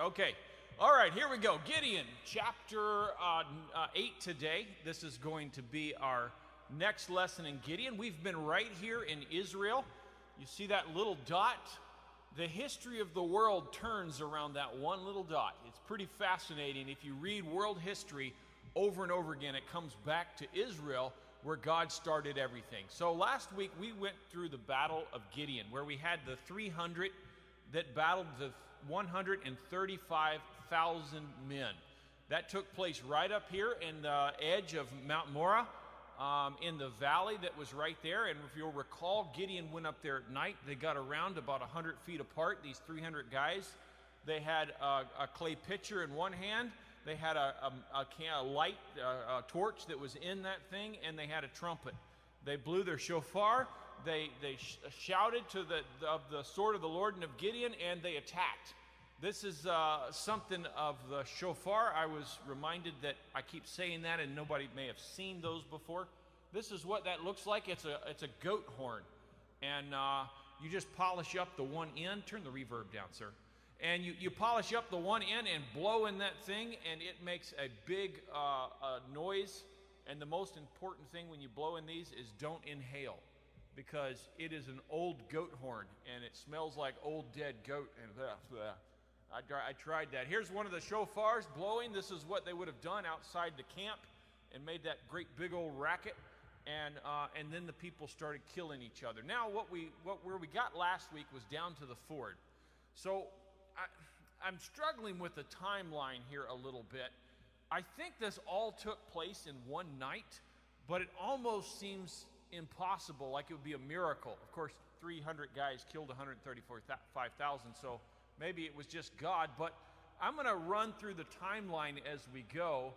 Okay. All right, here we go. Gideon, chapter uh, uh, 8 today. This is going to be our next lesson in Gideon. We've been right here in Israel. You see that little dot? The history of the world turns around that one little dot. It's pretty fascinating. If you read world history over and over again, it comes back to Israel where God started everything. So last week we went through the Battle of Gideon, where we had the 300 that battled the 135,000 men. That took place right up here in the edge of Mount Moreh, um, in the valley that was right there. And if you'll recall, Gideon went up there at night. They got around about 100 feet apart, these 300 guys. They had a, a clay pitcher in one hand, they had a, a, a, light, a torch that was in that thing, and they had a trumpet. They blew their shofar they, they sh- shouted to the, of the sword of the Lord and of Gideon, and they attacked. This is uh, something of the shofar. I was reminded that I keep saying that, and nobody may have seen those before. This is what that looks like. It's a, it's a goat horn. And uh, you just polish up the one end. Turn the reverb down, sir. And you, you polish up the one end and blow in that thing, and it makes a big uh noise. And the most important thing when you blow in these is don't inhale because it is an old goat horn and it smells like old dead goat. And blah, blah. I, I tried that. Here's one of the shofars blowing. This is what they would have done outside the camp and made that great big old racket. And, uh, and then the people started killing each other. Now, what we, what, where we got last week was down to the ford. So I, I'm struggling with the timeline here a little bit. I think this all took place in one night, but it almost seems impossible, like it would be a miracle. Of course, 300 guys killed 135,000, so maybe it was just God. But I'm going to run through the timeline as we go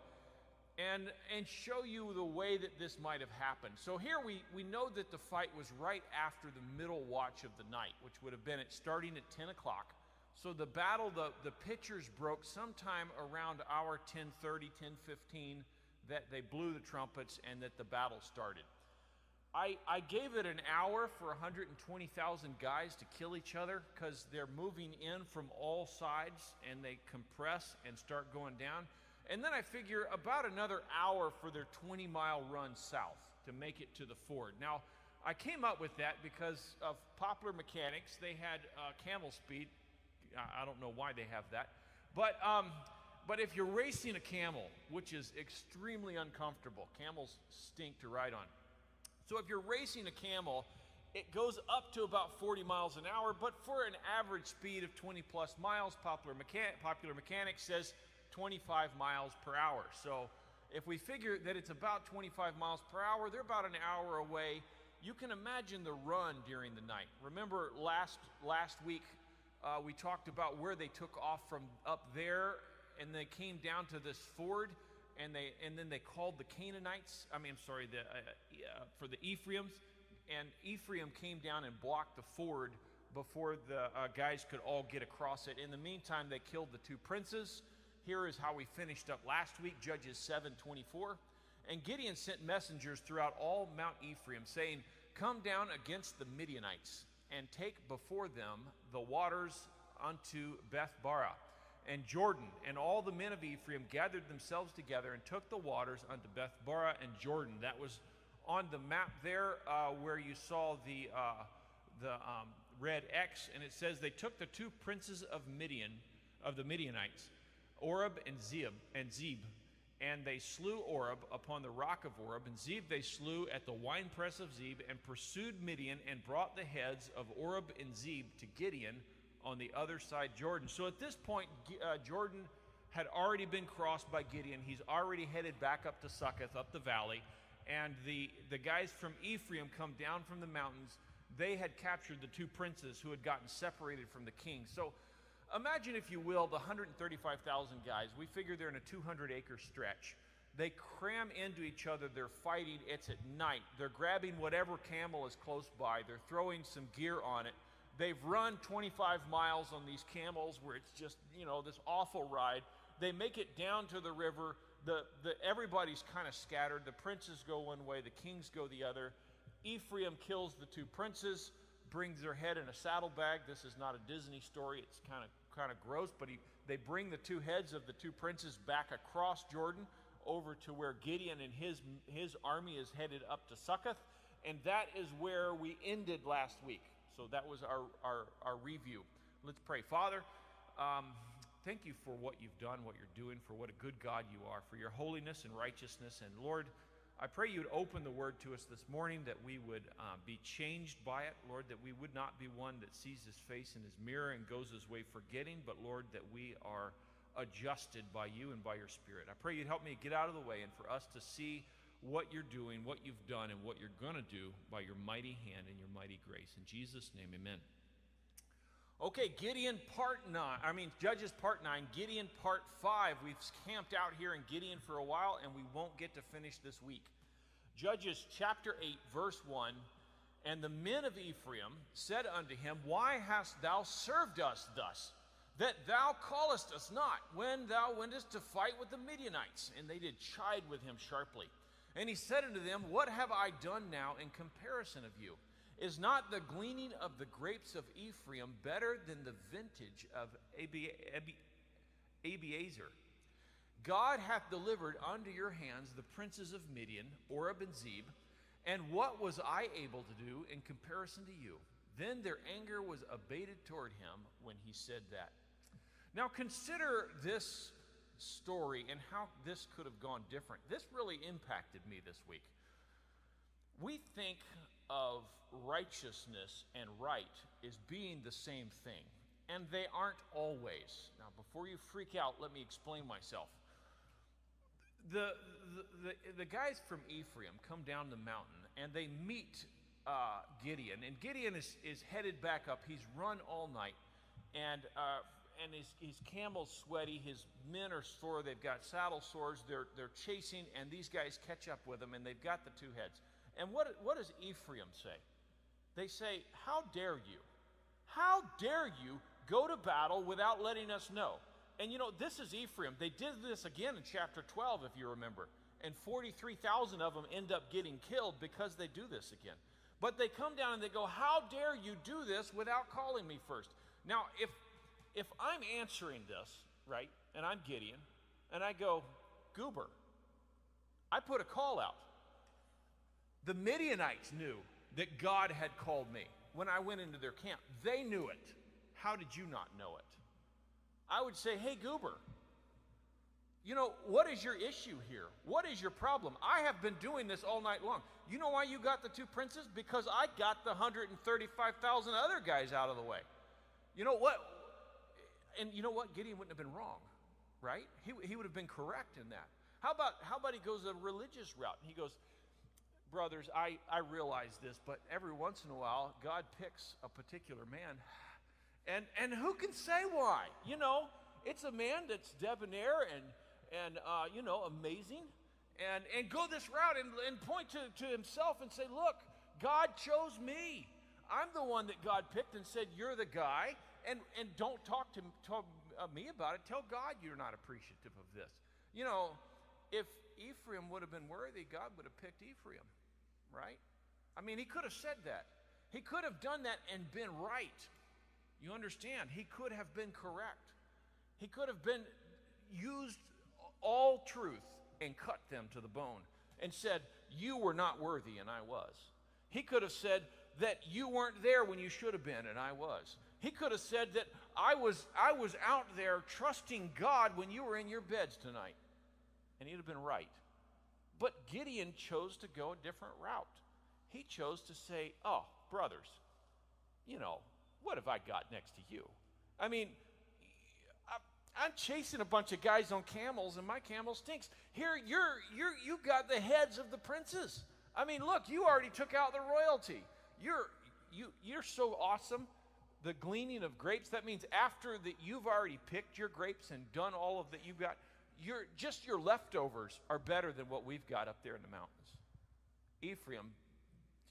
and, and show you the way that this might have happened. So here we, we know that the fight was right after the middle watch of the night, which would have been at starting at 10 o'clock. So the battle, the, the pitchers broke sometime around hour 10:30, 10:15 that they blew the trumpets and that the battle started. I, I gave it an hour for 120,000 guys to kill each other because they're moving in from all sides and they compress and start going down. And then I figure about another hour for their 20 mile run south to make it to the ford. Now, I came up with that because of popular mechanics. They had uh, camel speed. I don't know why they have that. But, um, but if you're racing a camel, which is extremely uncomfortable, camels stink to ride on so if you're racing a camel, it goes up to about 40 miles an hour, but for an average speed of 20 plus miles, popular, mechan- popular mechanics says 25 miles per hour. So if we figure that it's about 25 miles per hour, they're about an hour away. You can imagine the run during the night. Remember last last week uh, we talked about where they took off from up there, and they came down to this ford and they and then they called the Canaanites. I mean, I'm sorry, the, uh, uh, for the Ephraim's, and Ephraim came down and blocked the ford before the uh, guys could all get across it. In the meantime, they killed the two princes. Here is how we finished up last week, Judges 7:24. And Gideon sent messengers throughout all Mount Ephraim, saying, "Come down against the Midianites and take before them the waters unto Beth Barah." And Jordan, and all the men of Ephraim gathered themselves together and took the waters unto Bethbarah and Jordan. That was on the map there uh, where you saw the, uh, the um, red X, and it says they took the two princes of Midian, of the Midianites, Oreb and Zeb, and Zeb, and they slew Oreb upon the rock of Oreb, and Zeb they slew at the winepress of Zeb, and pursued Midian, and brought the heads of Oreb and Zeb to Gideon on the other side Jordan. So at this point, uh, Jordan had already been crossed by Gideon. He's already headed back up to Succoth, up the valley. And the, the guys from Ephraim come down from the mountains. They had captured the two princes who had gotten separated from the king. So imagine, if you will, the 135,000 guys. We figure they're in a 200 acre stretch. They cram into each other. They're fighting. It's at night. They're grabbing whatever camel is close by. They're throwing some gear on it. They've run 25 miles on these camels where it's just, you know, this awful ride. They make it down to the river. The, the, everybody's kind of scattered. The princes go one way, the kings go the other. Ephraim kills the two princes, brings their head in a saddlebag. This is not a Disney story, it's kind of kind of gross, but he, they bring the two heads of the two princes back across Jordan over to where Gideon and his, his army is headed up to Succoth. And that is where we ended last week. So that was our, our, our review. Let's pray. Father, um, thank you for what you've done, what you're doing, for what a good God you are, for your holiness and righteousness. And Lord, I pray you'd open the word to us this morning, that we would uh, be changed by it, Lord, that we would not be one that sees his face in his mirror and goes his way forgetting, but Lord, that we are adjusted by you and by your Spirit. I pray you'd help me get out of the way and for us to see what you're doing, what you've done, and what you're going to do by your mighty hand and your mighty grace. In Jesus' name, amen. Okay, Gideon part 9. I mean, Judges part 9, Gideon part 5. We've camped out here in Gideon for a while, and we won't get to finish this week. Judges chapter 8, verse 1 And the men of Ephraim said unto him, Why hast thou served us thus? That thou callest us not when thou wentest to fight with the Midianites. And they did chide with him sharply. And he said unto them, What have I done now in comparison of you? Is not the gleaning of the grapes of Ephraim better than the vintage of Abiezer? God hath delivered unto your hands the princes of Midian, Oreb and Zeb, and what was I able to do in comparison to you? Then their anger was abated toward him when he said that. Now consider this story and how this could have gone different. This really impacted me this week. We think of righteousness and right as being the same thing, and they aren't always. Now, before you freak out, let me explain myself. The, the, the, the guys from Ephraim come down the mountain and they meet uh, Gideon, and Gideon is, is headed back up. He's run all night, and uh, and his, his camel's sweaty. His men are sore. They've got saddle sores. They're, they're chasing, and these guys catch up with them, and they've got the two heads. And what, what does Ephraim say? They say, How dare you? How dare you go to battle without letting us know? And you know, this is Ephraim. They did this again in chapter 12, if you remember. And 43,000 of them end up getting killed because they do this again. But they come down and they go, How dare you do this without calling me first? Now, if if I'm answering this, right, and I'm Gideon, and I go, Goober, I put a call out. The Midianites knew that God had called me when I went into their camp. They knew it. How did you not know it? I would say, hey, Goober, you know, what is your issue here? What is your problem? I have been doing this all night long. You know why you got the two princes? Because I got the 135,000 other guys out of the way. You know what? And you know what? Gideon wouldn't have been wrong, right? He, he would have been correct in that. How about, how about he goes a religious route? And He goes, Brothers, I, I realize this, but every once in a while, God picks a particular man. And, and who can say why? You know, it's a man that's debonair and, and uh, you know, amazing. And, and go this route and, and point to, to himself and say, Look, God chose me. I'm the one that God picked and said, You're the guy and, and don't talk to talk, uh, me about it. Tell God you're not appreciative of this. You know, if Ephraim would have been worthy, God would have picked Ephraim, right? I mean, he could have said that. He could have done that and been right. You understand? He could have been correct. He could have been used all truth and cut them to the bone and said, You were not worthy, and I was. He could have said that you weren't there when you should have been, and I was. He could have said that I was, I was out there trusting God when you were in your beds tonight. And he'd have been right. But Gideon chose to go a different route. He chose to say, Oh, brothers, you know, what have I got next to you? I mean, I'm chasing a bunch of guys on camels, and my camel stinks. Here, you're, you're, you got the heads of the princes. I mean, look, you already took out the royalty. You're, you, you're so awesome the gleaning of grapes, that means after that you've already picked your grapes and done all of that you've got, your, just your leftovers are better than what we've got up there in the mountains. Ephraim,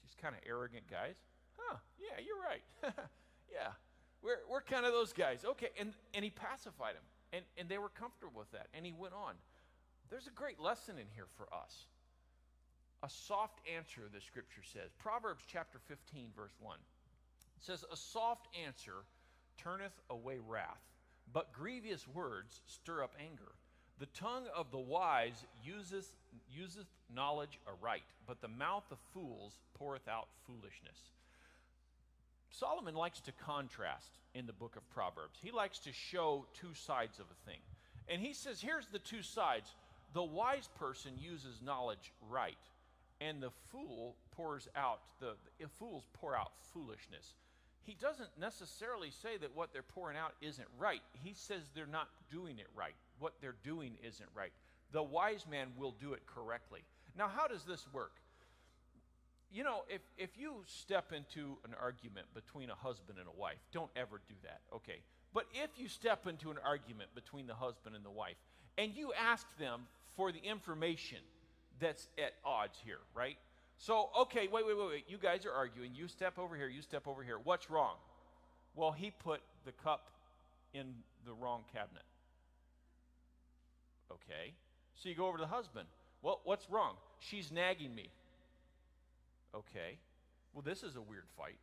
just kind of arrogant guys. Huh, yeah, you're right. yeah, we're, we're kind of those guys. Okay, and, and he pacified them, and, and they were comfortable with that, and he went on. There's a great lesson in here for us. A soft answer, the scripture says. Proverbs chapter 15, verse 1 says, A soft answer turneth away wrath, but grievous words stir up anger. The tongue of the wise useth, useth knowledge aright, but the mouth of fools poureth out foolishness. Solomon likes to contrast in the book of Proverbs. He likes to show two sides of a thing. And he says, here's the two sides. The wise person uses knowledge right, and the fool pours out, the, the fools pour out foolishness. He doesn't necessarily say that what they're pouring out isn't right. He says they're not doing it right. What they're doing isn't right. The wise man will do it correctly. Now, how does this work? You know, if, if you step into an argument between a husband and a wife, don't ever do that, okay? But if you step into an argument between the husband and the wife, and you ask them for the information that's at odds here, right? So, okay, wait, wait, wait, wait. You guys are arguing. You step over here, you step over here. What's wrong? Well, he put the cup in the wrong cabinet. Okay. So you go over to the husband. Well, what's wrong? She's nagging me. Okay. Well, this is a weird fight.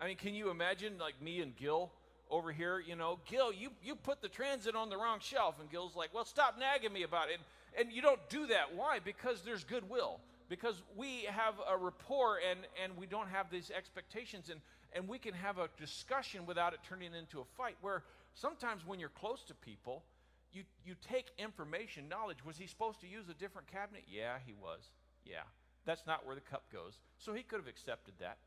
I mean, can you imagine like me and Gil over here? You know, Gil, you, you put the transit on the wrong shelf. And Gil's like, well, stop nagging me about it. And, and you don't do that. Why? Because there's goodwill. Because we have a rapport and, and we don't have these expectations. And, and we can have a discussion without it turning into a fight. Where sometimes when you're close to people, you, you take information, knowledge. Was he supposed to use a different cabinet? Yeah, he was. Yeah. That's not where the cup goes. So he could have accepted that.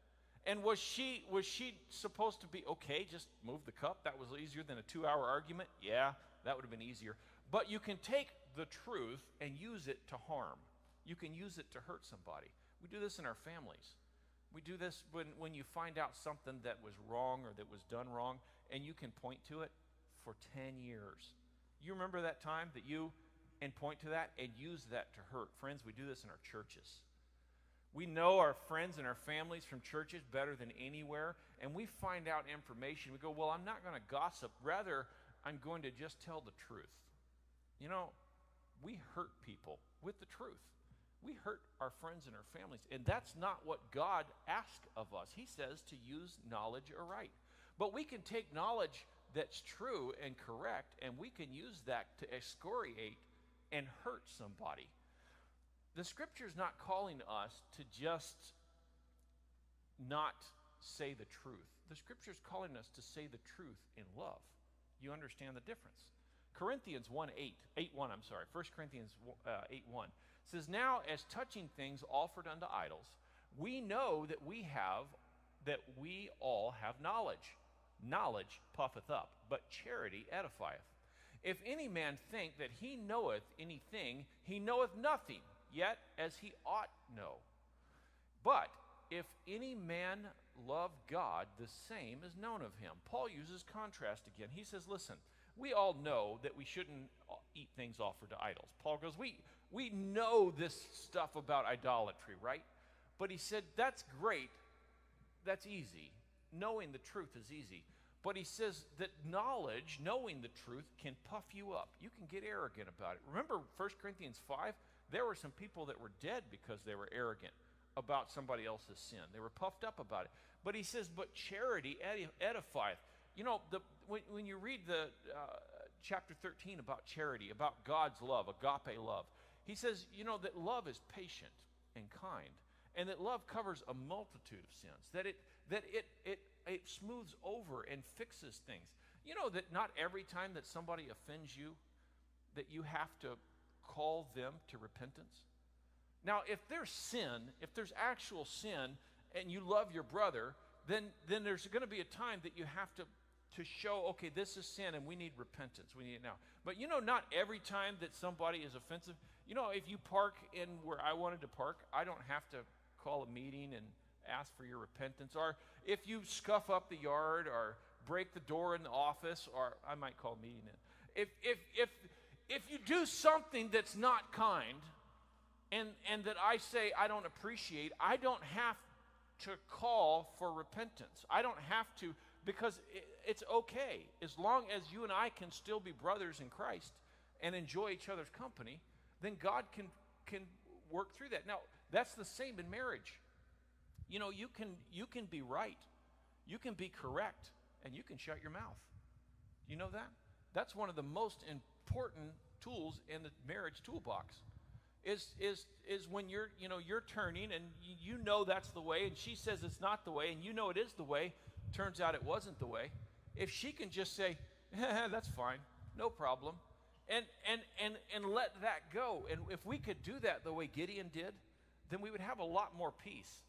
And was she was she supposed to be okay, just move the cup? That was easier than a two hour argument? Yeah, that would have been easier. But you can take the truth and use it to harm. You can use it to hurt somebody. We do this in our families. We do this when, when you find out something that was wrong or that was done wrong, and you can point to it for 10 years. You remember that time that you and point to that and use that to hurt. Friends, we do this in our churches. We know our friends and our families from churches better than anywhere, and we find out information. We go, Well, I'm not going to gossip. Rather, I'm going to just tell the truth. You know, we hurt people with the truth. We hurt our friends and our families, and that's not what God asks of us. He says to use knowledge aright. But we can take knowledge that's true and correct, and we can use that to excoriate and hurt somebody. The scripture is not calling us to just not say the truth. The scripture is calling us to say the truth in love. You understand the difference. Corinthians 1 8, 8 1, I'm sorry, 1 Corinthians uh, 8 1 says, Now as touching things offered unto idols, we know that we have, that we all have knowledge. Knowledge puffeth up, but charity edifieth. If any man think that he knoweth anything, he knoweth nothing, yet as he ought know. But if any man love God, the same is known of him. Paul uses contrast again. He says, Listen, we all know that we shouldn't eat things offered to idols. Paul goes, We, we know this stuff about idolatry, right? But he said, That's great. That's easy. Knowing the truth is easy. But he says that knowledge, knowing the truth, can puff you up. You can get arrogant about it. Remember 1 Corinthians 5? There were some people that were dead because they were arrogant about somebody else's sin. They were puffed up about it. But he says, but charity edifieth. You know, the, when, when you read the uh, chapter 13 about charity, about God's love, agape love, he says, you know, that love is patient and kind, and that love covers a multitude of sins, that it, that it, it, it smooths over and fixes things. You know that not every time that somebody offends you, that you have to call them to repentance? Now, if there's sin, if there's actual sin, and you love your brother, then, then there's going to be a time that you have to, to show, okay, this is sin and we need repentance. We need it now. But you know, not every time that somebody is offensive, you know, if you park in where I wanted to park, I don't have to call a meeting and ask for your repentance. Or if you scuff up the yard or break the door in the office, or I might call a meeting in. If, if, if, if you do something that's not kind and, and that I say I don't appreciate, I don't have to call for repentance. I don't have to, because it, it's okay. As long as you and I can still be brothers in Christ and enjoy each other's company, then God can, can work through that. Now, that's the same in marriage. You know, you can, you can be right, you can be correct, and you can shut your mouth. You know that? That's one of the most important tools in the marriage toolbox. Is is is when you're you know you're turning and you know that's the way, and she says it's not the way, and you know it is the way. Turns out it wasn't the way. If she can just say, "That's fine, no problem," and and and and let that go, and if we could do that the way Gideon did, then we would have a lot more peace.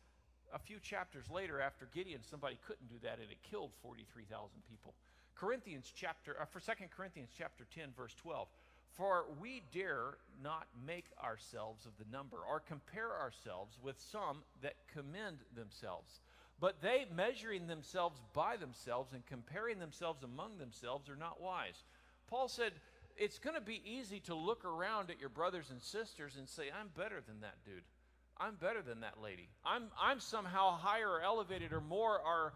A few chapters later, after Gideon, somebody couldn't do that, and it killed forty-three thousand people. Corinthians chapter, uh, for Second Corinthians chapter 10, verse 12. For we dare not make ourselves of the number, or compare ourselves with some that commend themselves. But they, measuring themselves by themselves and comparing themselves among themselves, are not wise. Paul said, It's going to be easy to look around at your brothers and sisters and say, I'm better than that dude. I'm better than that lady. I'm, I'm somehow higher or elevated or more, or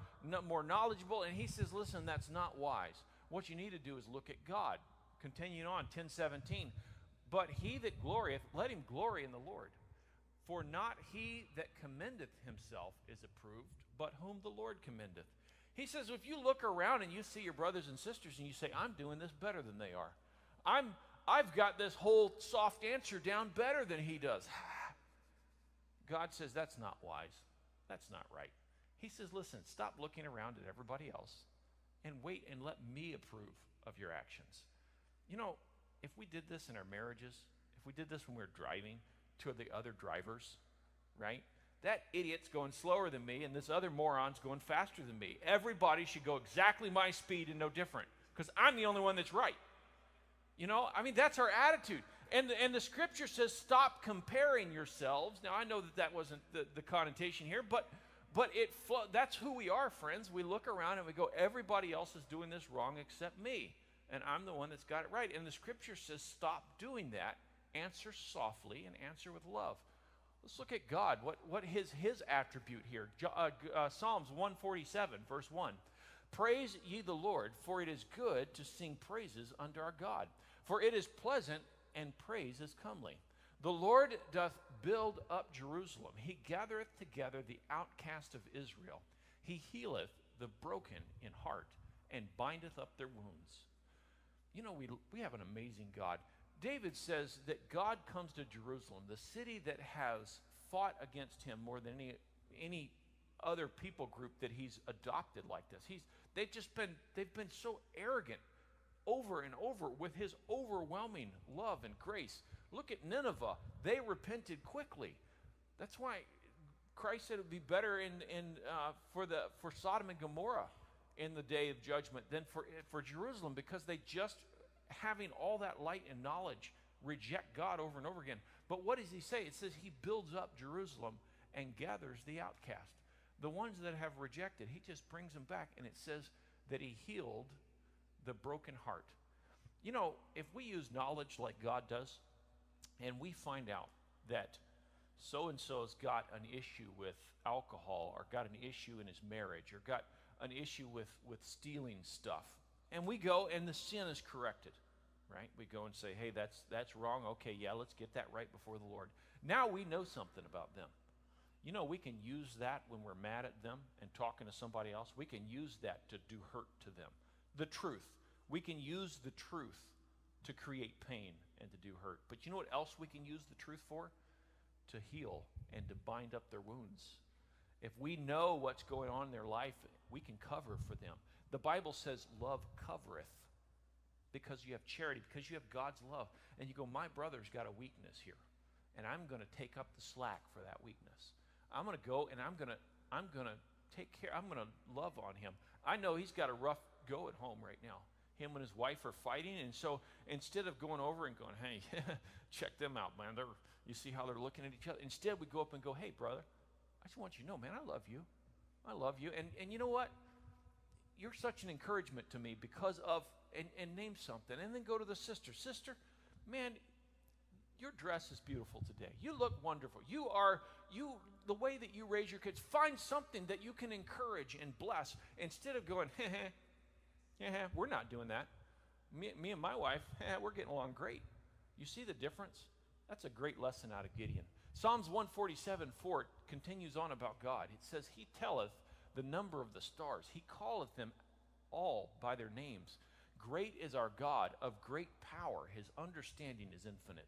more knowledgeable. And he says, listen, that's not wise. What you need to do is look at God. Continuing on, 1017. But he that glorieth, let him glory in the Lord. For not he that commendeth himself is approved, but whom the Lord commendeth. He says, if you look around and you see your brothers and sisters and you say, I'm doing this better than they are. I'm, I've got this whole soft answer down better than he does. God says that's not wise. That's not right. He says, listen, stop looking around at everybody else and wait and let me approve of your actions. You know, if we did this in our marriages, if we did this when we were driving to the other drivers, right? That idiot's going slower than me, and this other moron's going faster than me. Everybody should go exactly my speed and no different because I'm the only one that's right. You know, I mean, that's our attitude. And, and the scripture says, stop comparing yourselves. Now, I know that that wasn't the, the connotation here, but, but it that's who we are, friends. We look around and we go, everybody else is doing this wrong except me. And I'm the one that's got it right. And the scripture says, stop doing that. Answer softly and answer with love. Let's look at God. What, what is his attribute here? Uh, uh, Psalms 147, verse 1. Praise ye the Lord, for it is good to sing praises unto our God. For it is pleasant and praise is comely. The Lord doth build up Jerusalem. He gathereth together the outcast of Israel. He healeth the broken in heart and bindeth up their wounds. You know, we, we have an amazing God. David says that God comes to Jerusalem, the city that has fought against him more than any, any other people group that he's adopted like this. He's, they've just been, they've been so arrogant over and over with his overwhelming love and grace. Look at Nineveh. They repented quickly. That's why Christ said it would be better in, in, uh, for, the, for Sodom and Gomorrah in the day of judgment than for, for Jerusalem because they just, having all that light and knowledge, reject God over and over again. But what does he say? It says he builds up Jerusalem and gathers the outcast. The ones that have rejected, he just brings them back. And it says that he healed the broken heart. You know, if we use knowledge like God does, and we find out that so and so's got an issue with alcohol, or got an issue in his marriage, or got an issue with, with stealing stuff, and we go and the sin is corrected, right? We go and say, hey, that's, that's wrong. Okay, yeah, let's get that right before the Lord. Now we know something about them. You know, we can use that when we're mad at them and talking to somebody else. We can use that to do hurt to them the truth. We can use the truth to create pain and to do hurt. But you know what else we can use the truth for? To heal and to bind up their wounds. If we know what's going on in their life, we can cover for them. The Bible says, Love covereth because you have charity, because you have God's love. And you go, My brother's got a weakness here, and I'm going to take up the slack for that weakness. I'm going to go and I'm going to I'm going to take care. I'm going to love on him. I know he's got a rough go at home right now. Him and his wife are fighting, and so instead of going over and going, "Hey, check them out, man," they're, you see how they're looking at each other. Instead, we go up and go, "Hey, brother, I just want you to know, man, I love you. I love you, and and you know what? You're such an encouragement to me because of and, and name something, and then go to the sister. Sister, man, your dress is beautiful today. You look wonderful. You are you the way that you raise your kids. Find something that you can encourage and bless instead of going, yeah, we're not doing that. Me, me and my wife, yeah, we're getting along great. You see the difference? That's a great lesson out of Gideon. Psalms 147 4 continues on about God. It says, He telleth the number of the stars, He calleth them all by their names. Great is our God, of great power. His understanding is infinite.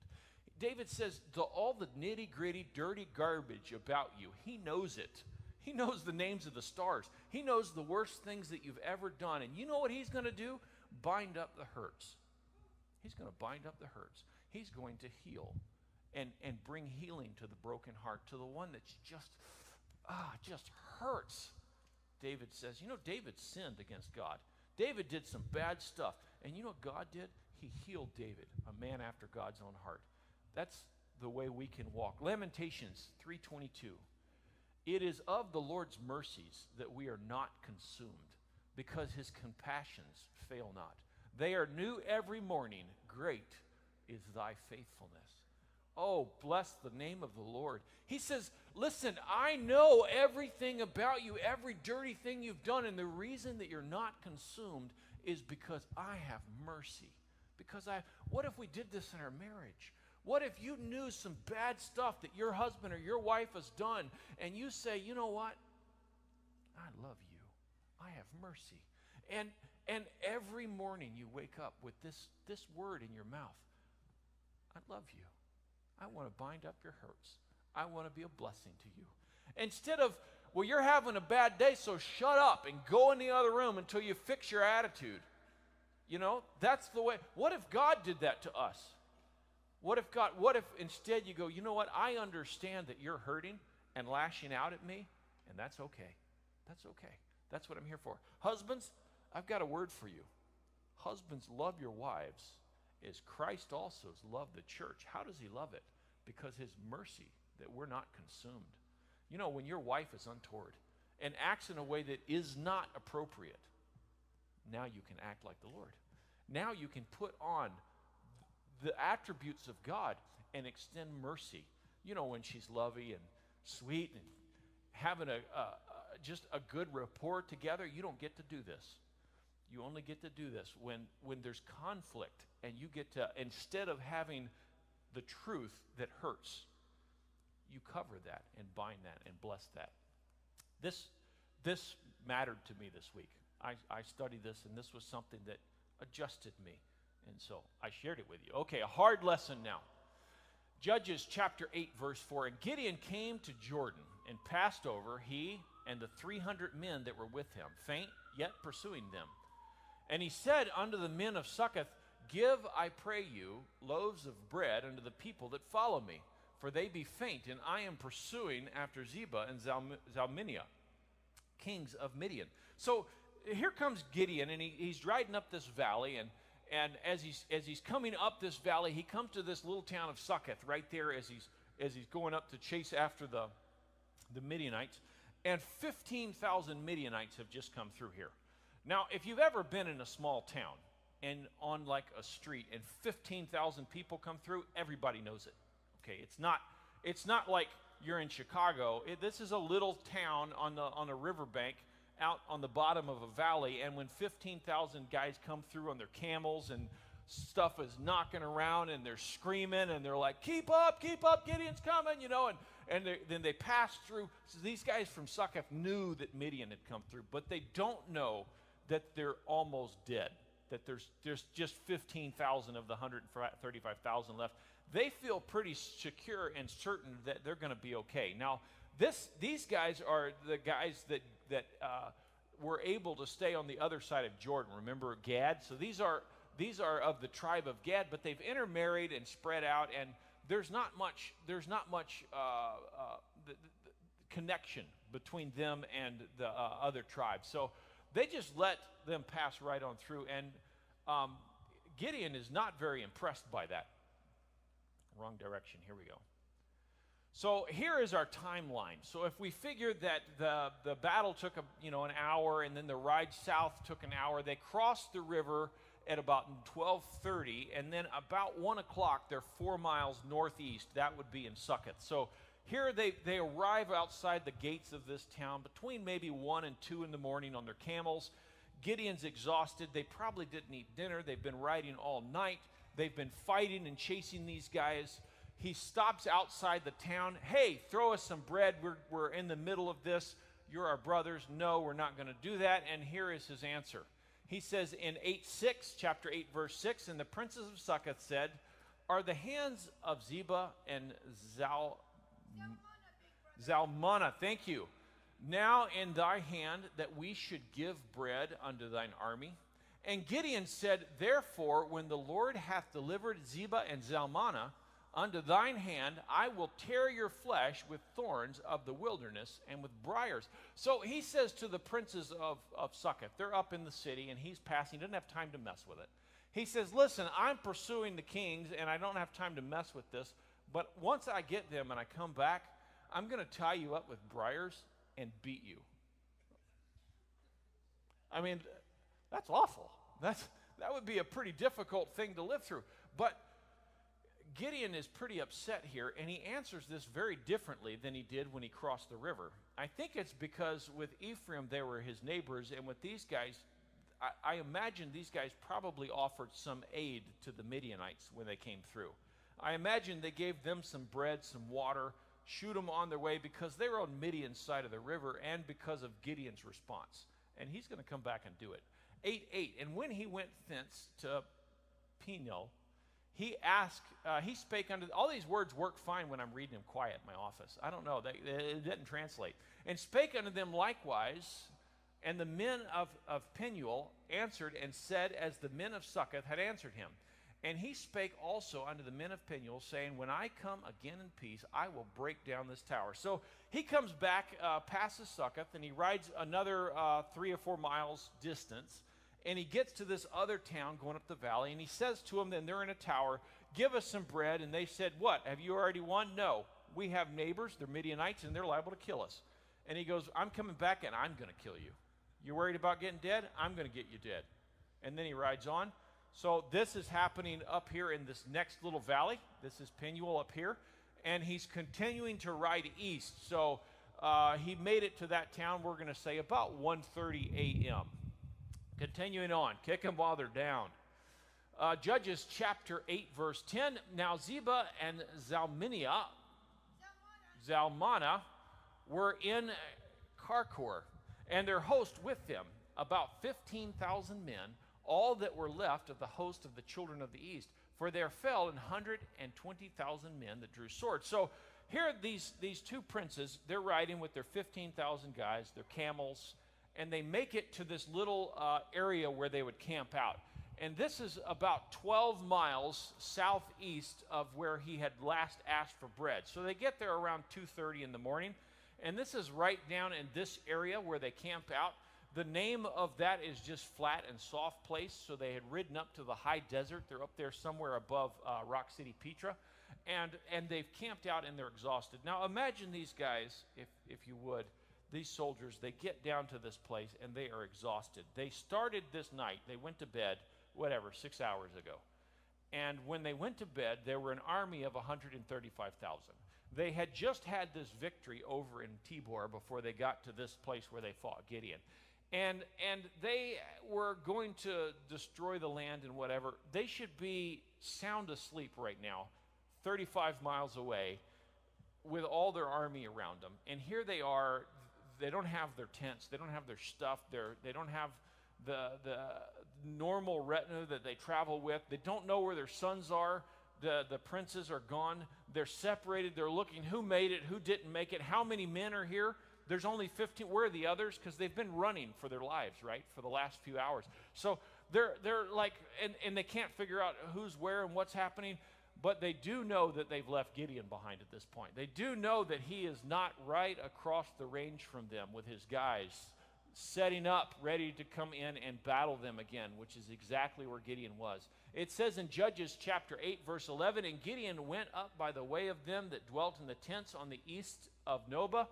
David says, to all the nitty gritty, dirty garbage about you, he knows it. He knows the names of the stars. He knows the worst things that you've ever done. And you know what he's going to do? Bind up the hurts. He's going to bind up the hurts. He's going to heal and, and bring healing to the broken heart, to the one that's just, ah, just hurts. David says, you know, David sinned against God. David did some bad stuff. And you know what God did? He healed David, a man after God's own heart. That's the way we can walk. Lamentations 3:22. It is of the Lord's mercies that we are not consumed, because his compassions fail not. They are new every morning. Great is thy faithfulness. Oh, bless the name of the Lord. He says, Listen, I know everything about you, every dirty thing you've done, and the reason that you're not consumed is because I have mercy. Because I, what if we did this in our marriage? What if you knew some bad stuff that your husband or your wife has done, and you say, you know what? I love you. I have mercy. And and every morning you wake up with this, this word in your mouth. I love you. I want to bind up your hurts. I want to be a blessing to you. Instead of, well, you're having a bad day, so shut up and go in the other room until you fix your attitude. You know, that's the way. What if God did that to us? What if God, what if instead you go, you know what? I understand that you're hurting and lashing out at me, and that's okay. That's okay. That's what I'm here for. Husbands, I've got a word for you. Husbands, love your wives as Christ also has loved the church. How does he love it? Because his mercy that we're not consumed. You know, when your wife is untoward and acts in a way that is not appropriate, now you can act like the Lord. Now you can put on the attributes of God and extend mercy. You know, when she's lovey and sweet and having a, a, a just a good rapport together, you don't get to do this. You only get to do this when, when there's conflict and you get to, instead of having the truth that hurts, you cover that and bind that and bless that. This, this mattered to me this week. I, I studied this, and this was something that adjusted me. And so I shared it with you. Okay, a hard lesson now. Judges chapter 8, verse 4. And Gideon came to Jordan and passed over, he and the 300 men that were with him, faint yet pursuing them. And he said unto the men of Succoth, Give, I pray you, loaves of bread unto the people that follow me, for they be faint, and I am pursuing after Zebah and Zalmunna, kings of Midian. So here comes Gideon, and he, he's riding up this valley, and and as he's as he's coming up this valley, he comes to this little town of Succoth right there as he's as he's going up to chase after the the Midianites, and 15,000 Midianites have just come through here. Now, if you've ever been in a small town and on like a street and 15,000 people come through, everybody knows it. Okay, it's not it's not like you're in Chicago. It, this is a little town on the on a riverbank on the bottom of a valley and when 15,000 guys come through on their camels and stuff is knocking around and they're screaming and they're like, "Keep up, keep up, Gideon's coming," you know, and and they, then they pass through. So these guys from Succoth knew that Midian had come through, but they don't know that they're almost dead, that there's, there's just 15,000 of the 135,000 left. They feel pretty secure and certain that they're going to be okay. Now, this, these guys are the guys that, that uh, were able to stay on the other side of Jordan. Remember Gad? So these are, these are of the tribe of Gad, but they've intermarried and spread out, and there's not much, there's not much uh, uh, the, the connection between them and the uh, other tribes. So they just let them pass right on through. And um, Gideon is not very impressed by that. Wrong direction. Here we go. So here is our timeline. So if we figure that the, the battle took a, you know, an hour and then the ride south took an hour, they crossed the river at about 12:30, and then about one o'clock they're four miles northeast. That would be in Succoth. So here they, they arrive outside the gates of this town between maybe 1 and 2 in the morning on their camels. Gideon's exhausted. They probably didn't eat dinner. They've been riding all night. They've been fighting and chasing these guys. He stops outside the town. Hey, throw us some bread. We're, we're in the middle of this. You're our brothers. No, we're not going to do that. And here is his answer He says in 8 6, chapter 8, verse 6, and the princes of Succoth said, Are the hands of Zebah and Zal, Zalmunna, thank you, now in thy hand that we should give bread unto thine army? And Gideon said, Therefore, when the Lord hath delivered Zebah and Zalmunna unto thine hand, I will tear your flesh with thorns of the wilderness and with briars. So he says to the princes of, of Succoth, they're up in the city and he's passing, he doesn't have time to mess with it. He says, Listen, I'm pursuing the kings and I don't have time to mess with this, but once I get them and I come back, I'm going to tie you up with briars and beat you. I mean, that's awful. That's, that would be a pretty difficult thing to live through. But Gideon is pretty upset here, and he answers this very differently than he did when he crossed the river. I think it's because with Ephraim, they were his neighbors, and with these guys, I, I imagine these guys probably offered some aid to the Midianites when they came through. I imagine they gave them some bread, some water, shoot them on their way because they were on Midian's side of the river and because of Gideon's response. And he's going to come back and do it. 8 8. And when he went thence to Peniel, he asked, uh, he spake unto, all these words work fine when I'm reading them quiet in my office. I don't know, they, it didn't translate. And spake unto them likewise, and the men of, of Penuel answered and said, as the men of Succoth had answered him. And he spake also unto the men of Penuel, saying, When I come again in peace, I will break down this tower. So he comes back, uh, passes Succoth, and he rides another uh, three or four miles distance and he gets to this other town going up the valley, and he says to them, then they're in a tower, give us some bread. And they said, What? Have you already won? No. We have neighbors, they're Midianites, and they're liable to kill us. And he goes, I'm coming back and I'm going to kill you. You're worried about getting dead? I'm going to get you dead. And then he rides on. So this is happening up here in this next little valley. This is Penuel up here. And he's continuing to ride east. So uh, he made it to that town, we're going to say, about 1.30 a.m. Continuing on, kick them while they're down. Uh, Judges chapter 8, verse 10. Now Zebah and Zalminia, Zalmana, were in Karkor, and their host with them, about 15,000 men, all that were left of the host of the children of the east. For there fell an 120,000 men that drew swords. So here, these, these two princes, they're riding with their 15,000 guys, their camels, and they make it to this little uh, area where they would camp out. And this is about 12 miles southeast of where he had last asked for bread. So they get there around 2:30 in the morning, and this is right down in this area where they camp out. The name of that is just flat and soft place. So they had ridden up to the high desert. They're up there somewhere above uh, Rock City, Petra, and and they've camped out and they're exhausted. Now imagine these guys, if if you would these soldiers, they get down to this place and they are exhausted. They started this night, they went to bed, whatever, six hours ago. And when they went to bed, there were an army of 135,000. They had just had this victory over in Tabor before they got to this place where they fought Gideon. And, and they were going to destroy the land and whatever. They should be sound asleep right now, 35 miles away, with all their army around them. And here they are, they don't have their tents, they don't have their stuff, they're, they don't have the, the normal retinue that they travel with. They don't know where their sons are. The, the princes are gone. They're separated. They're looking who made it, who didn't make it, how many men are here. There's only 15. Where are the others? Because they've been running for their lives, right, for the last few hours. So they're, they're like, and, and they can't figure out who's where and what's happening. But they do know that they've left Gideon behind at this point. They do know that he is not right across the range from them with his guys setting up, ready to come in and battle them again, which is exactly where Gideon was. It says in Judges chapter 8, verse 11 And Gideon went up by the way of them that dwelt in the tents on the east of Nobah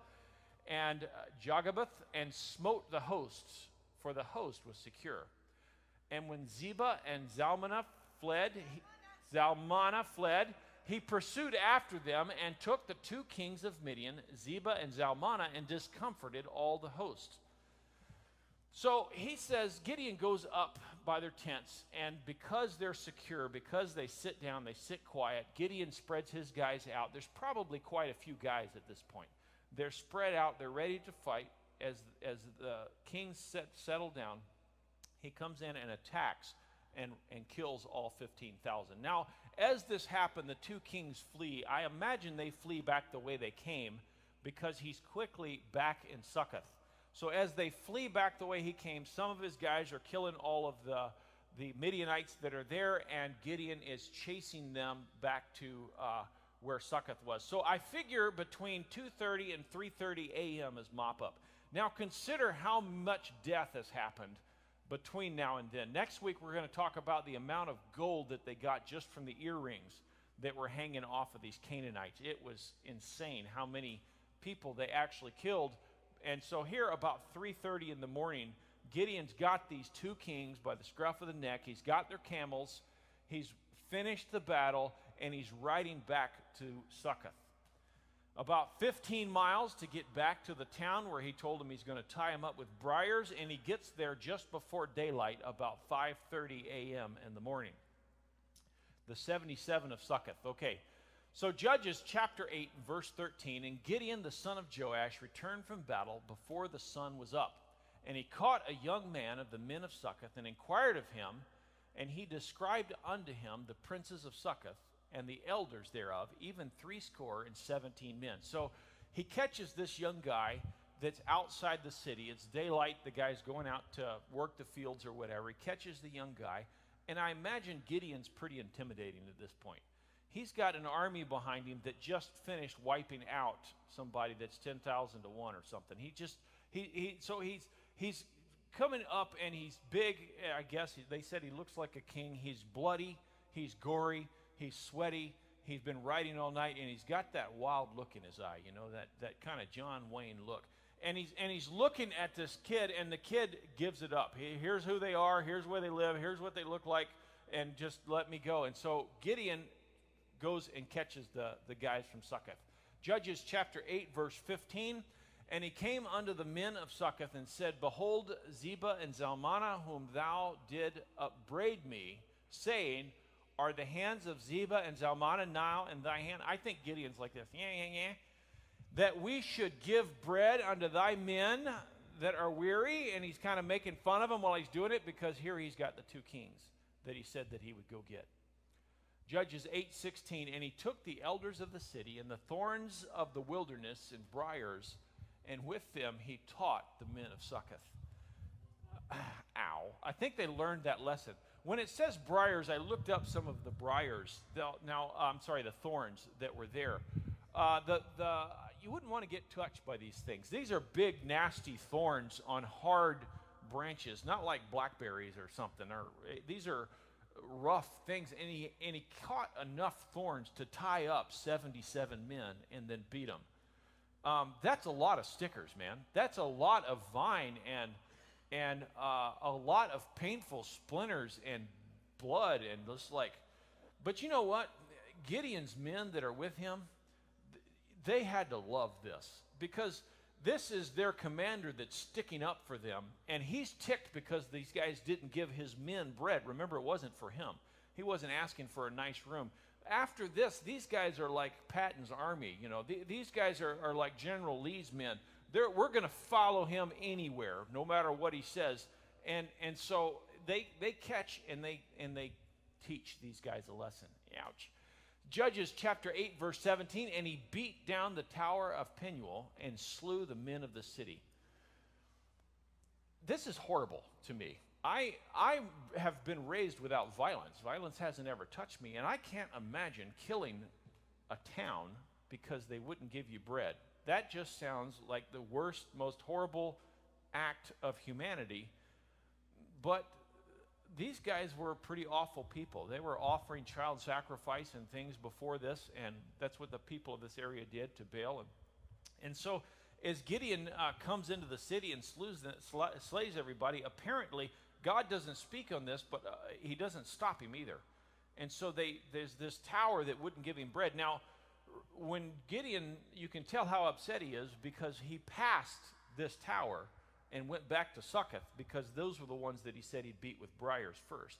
and uh, and smote the hosts, for the host was secure. And when Zebah and Zalmunna fled, he, Zalmunna fled. He pursued after them and took the two kings of Midian, Zebah and Zalmunna, and discomforted all the host. So he says Gideon goes up by their tents, and because they're secure, because they sit down, they sit quiet, Gideon spreads his guys out. There's probably quite a few guys at this point. They're spread out, they're ready to fight. As, as the kings set, settle down, he comes in and attacks and, and kills all 15,000. Now, as this happened, the two kings flee. I imagine they flee back the way they came because he's quickly back in Succoth. So as they flee back the way he came, some of his guys are killing all of the, the Midianites that are there, and Gideon is chasing them back to uh, where Succoth was. So I figure between 2:30 and 3:30 a.m. is mop up. Now consider how much death has happened between now and then. Next week we're going to talk about the amount of gold that they got just from the earrings that were hanging off of these Canaanites. It was insane how many people they actually killed. And so here about 3:30 in the morning, Gideon's got these two kings by the scruff of the neck. He's got their camels. He's finished the battle and he's riding back to Succoth. About 15 miles to get back to the town where he told him he's going to tie him up with briars, and he gets there just before daylight, about 5:30 a.m. in the morning. The 77 of Succoth. Okay. So Judges chapter 8 verse 13, and Gideon the son of Joash returned from battle before the sun was up. And he caught a young man of the men of Succoth and inquired of him, and he described unto him the princes of Succoth and the elders thereof, even threescore and seventeen men. So he catches this young guy that's outside the city. It's daylight. The guy's going out to work the fields or whatever. He catches the young guy. And I imagine Gideon's pretty intimidating at this point. He's got an army behind him that just finished wiping out somebody that's 10,000 to 1 or something. He just, he, he, so he's, he's coming up and he's big. I guess they said he looks like a king. He's bloody, he's gory, he's sweaty, he's been riding all night, and he's got that wild look in his eye, you know, that, that kind of John Wayne look. And he's, and he's looking at this kid, and the kid gives it up. He, here's who they are, here's where they live, here's what they look like, and just let me go. And so Gideon goes and catches the, the guys from Succoth. Judges chapter 8, verse 15. And he came unto the men of Succoth and said, Behold, Zebah and Zalmunna, whom thou did upbraid me, saying, Are the hands of Zebah and Zalmunna now in thy hand? I think Gideon's like this, yeah, yeah, yeah. That we should give bread unto thy men that are weary, and he's kind of making fun of them while he's doing it because here he's got the two kings that he said that he would go get. Judges 8:16 and he took the elders of the city and the thorns of the wilderness and briars and with them he taught the men of Succoth. Ow. I think they learned that lesson. When it says briars, I looked up some of the briars. Now, I'm sorry, the thorns that were there. Uh, the, the, you wouldn't want to get touched by these things. These are big, nasty thorns on hard branches, not like blackberries or something. Or, eh, these are rough things. And he, and he caught enough thorns to tie up 77 men and then beat them. Um, that's a lot of stickers, man. That's a lot of vine and and uh, a lot of painful splinters and blood and just like. But you know what? Gideon's men that are with him, they had to love this because this is their commander that's sticking up for them, and he's ticked because these guys didn't give his men bread. Remember, it wasn't for him. He wasn't asking for a nice room after this, these guys are like Patton's army. You know, these guys are, are like General Lee's men. We're going to follow him anywhere, no matter what he says. And, and so they, they catch and they, and they teach these guys a lesson. Ouch. Judges chapter 8, verse 17, and he beat down the tower of Penuel and slew the men of the city. This is horrible to me. I, I have been raised without violence. Violence hasn't ever touched me, and I can't imagine killing a town because they wouldn't give you bread. That just sounds like the worst, most horrible act of humanity. But these guys were pretty awful people. They were offering child sacrifice and things before this, and that's what the people of this area did to Baal. And, and so, as Gideon uh, comes into the city and slays, slays everybody, apparently God doesn't speak on this, but uh, he doesn't stop him either. And so they, there's this tower that wouldn't give him bread. Now, when Gideon, you can tell how upset he is because he passed this tower and went back to Succoth because those were the ones that he said he'd beat with briars first.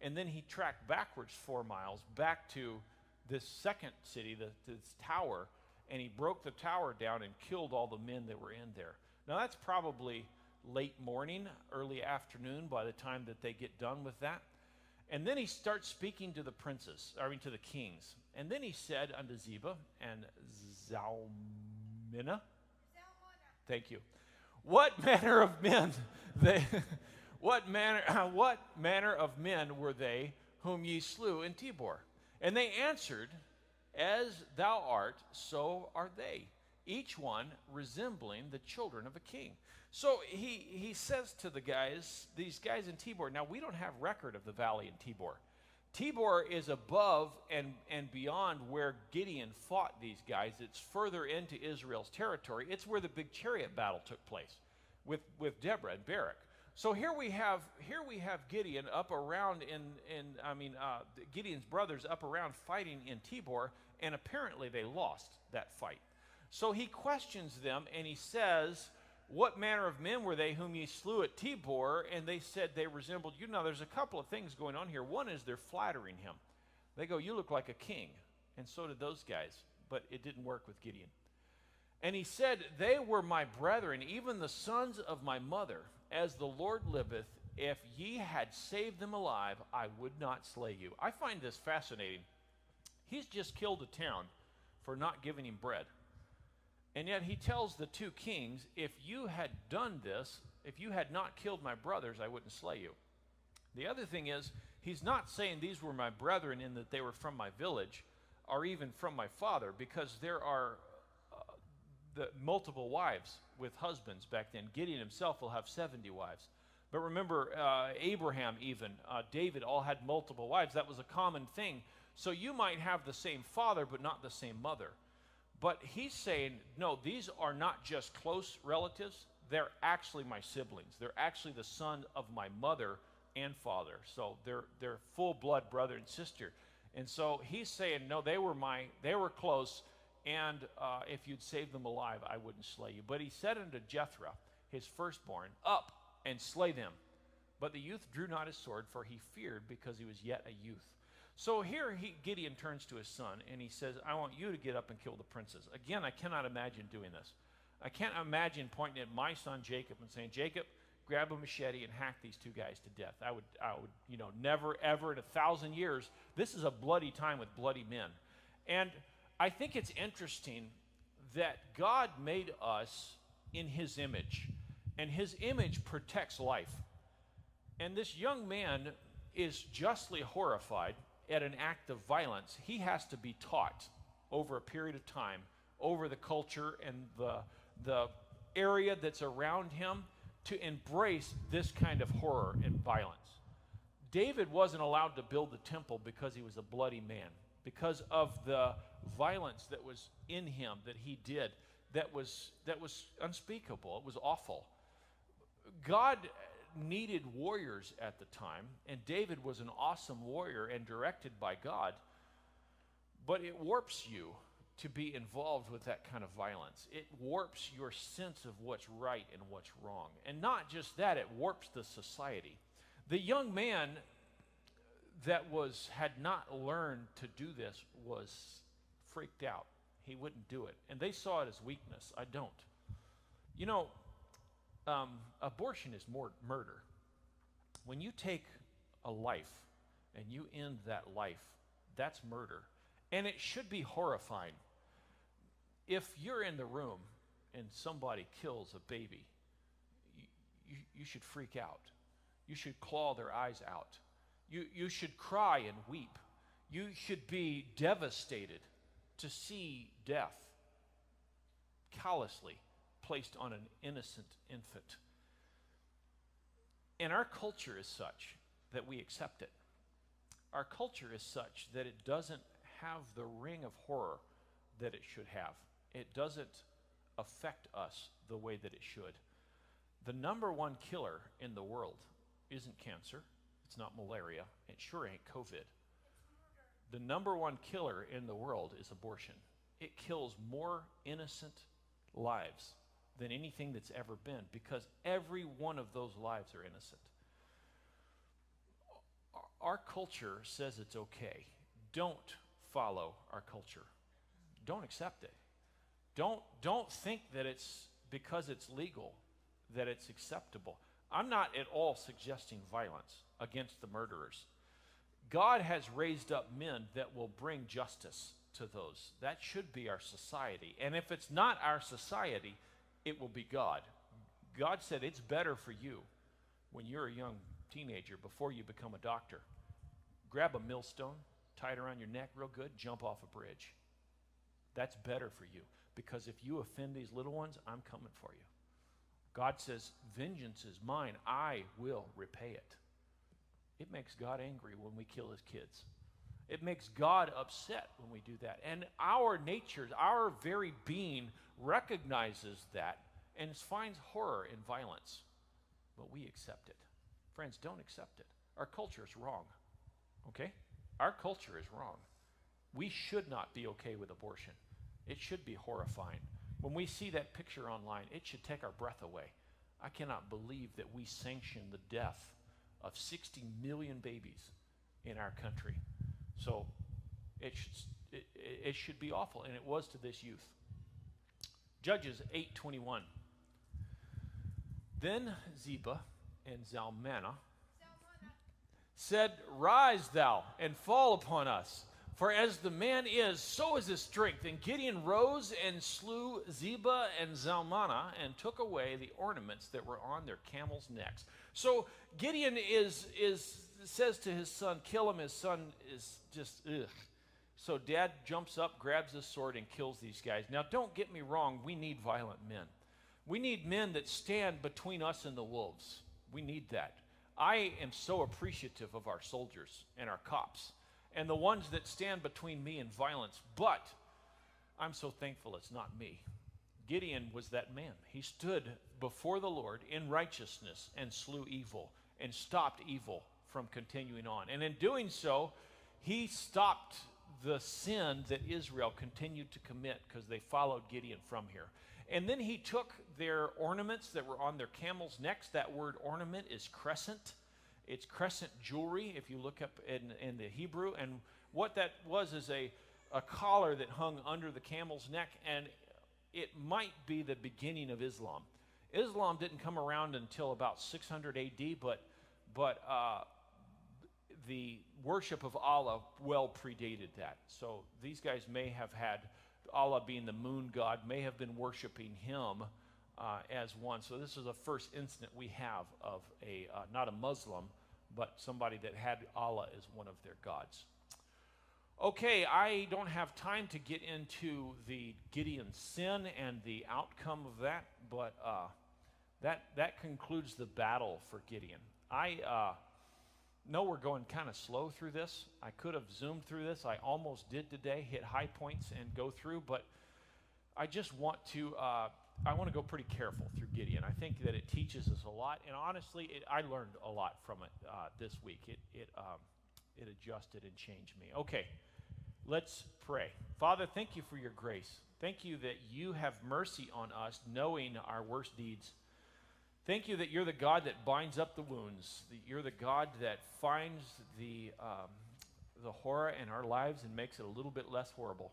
And then he tracked backwards four miles back to this second city, the, this tower, and he broke the tower down and killed all the men that were in there. Now, that's probably late morning, early afternoon by the time that they get done with that. And then he starts speaking to the princes, I mean to the kings. And then he said unto Zebah and Zalmunna, thank you, what manner of men they, what manner, what manner of men were they whom ye slew in Tabor? And they answered, As thou art, so are they, each one resembling the children of a king. So he, he says to the guys, these guys in Tabor, now we don't have record of the valley in Tibor. Tabor is above and, and beyond where Gideon fought these guys. It's further into Israel's territory. It's where the big chariot battle took place with, with Deborah and Barak. So here we have here we have Gideon up around in in I mean uh, Gideon's brothers up around fighting in Tabor, and apparently they lost that fight. So he questions them and he says, "What manner of men were they whom ye slew at Tabor?" And they said they resembled you. Now there's a couple of things going on here. One is they're flattering him. They go, "You look like a king," and so did those guys, but it didn't work with Gideon. And he said, They were my brethren, even the sons of my mother. As the Lord liveth, if ye had saved them alive, I would not slay you. I find this fascinating. He's just killed a town for not giving him bread. And yet he tells the two kings, If you had done this, if you had not killed my brothers, I wouldn't slay you. The other thing is, he's not saying these were my brethren in that they were from my village or even from my father, because there are the multiple wives with husbands back then. Gideon himself will have 70 wives. But remember, uh, Abraham, even, uh, David, all had multiple wives. That was a common thing. So you might have the same father, but not the same mother. But he's saying, no, these are not just close relatives. They're actually my siblings. They're actually the son of my mother and father. So they're, they're full blood brother and sister. And so he's saying, no, they were my, they were close and uh, if you'd save them alive, I wouldn't slay you. But he said unto Jethro, his firstborn, Up and slay them. But the youth drew not his sword, for he feared because he was yet a youth. So here he, Gideon turns to his son and he says, I want you to get up and kill the princes. Again, I cannot imagine doing this. I can't imagine pointing at my son Jacob and saying, Jacob, grab a machete and hack these two guys to death. I would, I would, you know, never, ever in a thousand years. This is a bloody time with bloody men. And I think it's interesting that God made us in his image, and his image protects life. And this young man is justly horrified at an act of violence. He has to be taught over a period of time, over the culture and the, the area that's around him, to embrace this kind of horror and violence. David wasn't allowed to build the temple because he was a bloody man, because of the violence that was in him that he did that was that was unspeakable it was awful god needed warriors at the time and david was an awesome warrior and directed by god but it warps you to be involved with that kind of violence it warps your sense of what's right and what's wrong and not just that it warps the society the young man that was had not learned to do this was freaked out. He wouldn't do it. And they saw it as weakness. I don't. You know, um, abortion is more murder. When you take a life and you end that life, that's murder. And it should be horrifying. If you're in the room and somebody kills a baby, you, you, you should freak out. You should claw their eyes out. You, you should cry and weep. You should be devastated to see death callously placed on an innocent infant. And our culture is such that we accept it. Our culture is such that it doesn't have the ring of horror that it should have. It doesn't affect us the way that it should. The number one killer in the world isn't cancer, it's not malaria, it sure ain't COVID the number one killer in the world is abortion. It kills more innocent lives than anything that's ever been because every one of those lives are innocent. Our culture says it's okay. Don't follow our culture. Don't accept it. Don't, don't think that it's because it's legal that it's acceptable. I'm not at all suggesting violence against the murderers. God has raised up men that will bring justice to those. That should be our society. And if it's not our society, it will be God. God said it's better for you when you're a young teenager before you become a doctor. Grab a millstone, tie it around your neck real good, jump off a bridge. That's better for you because if you offend these little ones, I'm coming for you. God says, Vengeance is mine, I will repay it. It makes God angry when we kill his kids. It makes God upset when we do that. And our nature, our very being recognizes that and finds horror in violence. But we accept it. Friends, don't accept it. Our culture is wrong. Okay? Our culture is wrong. We should not be okay with abortion. It should be horrifying. When we see that picture online, it should take our breath away. I cannot believe that we sanction the death of 60 million babies in our country. So it should, it, it should be awful, and it was to this youth. Judges 8:21. Then Zebah and Zalmunna said, Rise thou and fall upon us. For as the man is, so is his strength. And Gideon rose and slew Zebah and Zalmunna and took away the ornaments that were on their camels' necks. So Gideon is, is says to his son, Kill him. His son is just, ugh. So dad jumps up, grabs his sword, and kills these guys. Now, don't get me wrong, we need violent men. We need men that stand between us and the wolves. We need that. I am so appreciative of our soldiers and our cops and the ones that stand between me and violence. But I'm so thankful it's not me. Gideon was that man. He stood before the Lord in righteousness and slew evil and stopped evil from continuing on. And in doing so, he stopped the sin that Israel continued to commit because they followed Gideon from here. And then he took their ornaments that were on their camels' necks. That word ornament is crescent. It's crescent jewelry, if you look up in, in the Hebrew. And what that was is a, a collar that hung under the camel's neck, and it might be the beginning of Islam. Islam didn't come around until about 600 AD, but, but uh, the worship of Allah well predated that. So these guys may have had Allah being the moon god, may have been worshiping him uh, as one. So this is the first incident we have of a uh, not a Muslim, but somebody that had Allah as one of their gods. Okay, I don't have time to get into the Gideon sin and the outcome of that, but uh, that that concludes the battle for Gideon. I uh, know we're going kind of slow through this. I could have zoomed through this. I almost did today, hit high points and go through, but I just want to uh, I want to go pretty careful through Gideon. I think that it teaches us a lot, and honestly, it, I learned a lot from it uh, this week. It it um, it adjusted and changed me. Okay, let's pray. Father, thank you for your grace. Thank you that you have mercy on us, knowing our worst deeds. Thank you that you're the God that binds up the wounds. That you're the God that finds the um, the horror in our lives and makes it a little bit less horrible.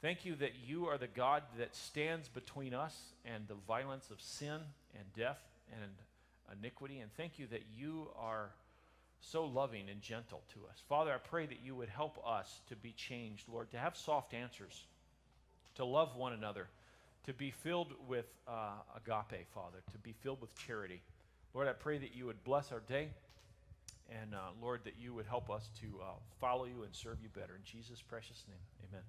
Thank you that you are the God that stands between us and the violence of sin and death and iniquity. And thank you that you are so loving and gentle to us. Father, I pray that you would help us to be changed, Lord, to have soft answers, to love one another, to be filled with uh, agape, Father, to be filled with charity. Lord, I pray that you would bless our day. And uh, Lord, that you would help us to uh, follow you and serve you better. In Jesus' precious name, amen.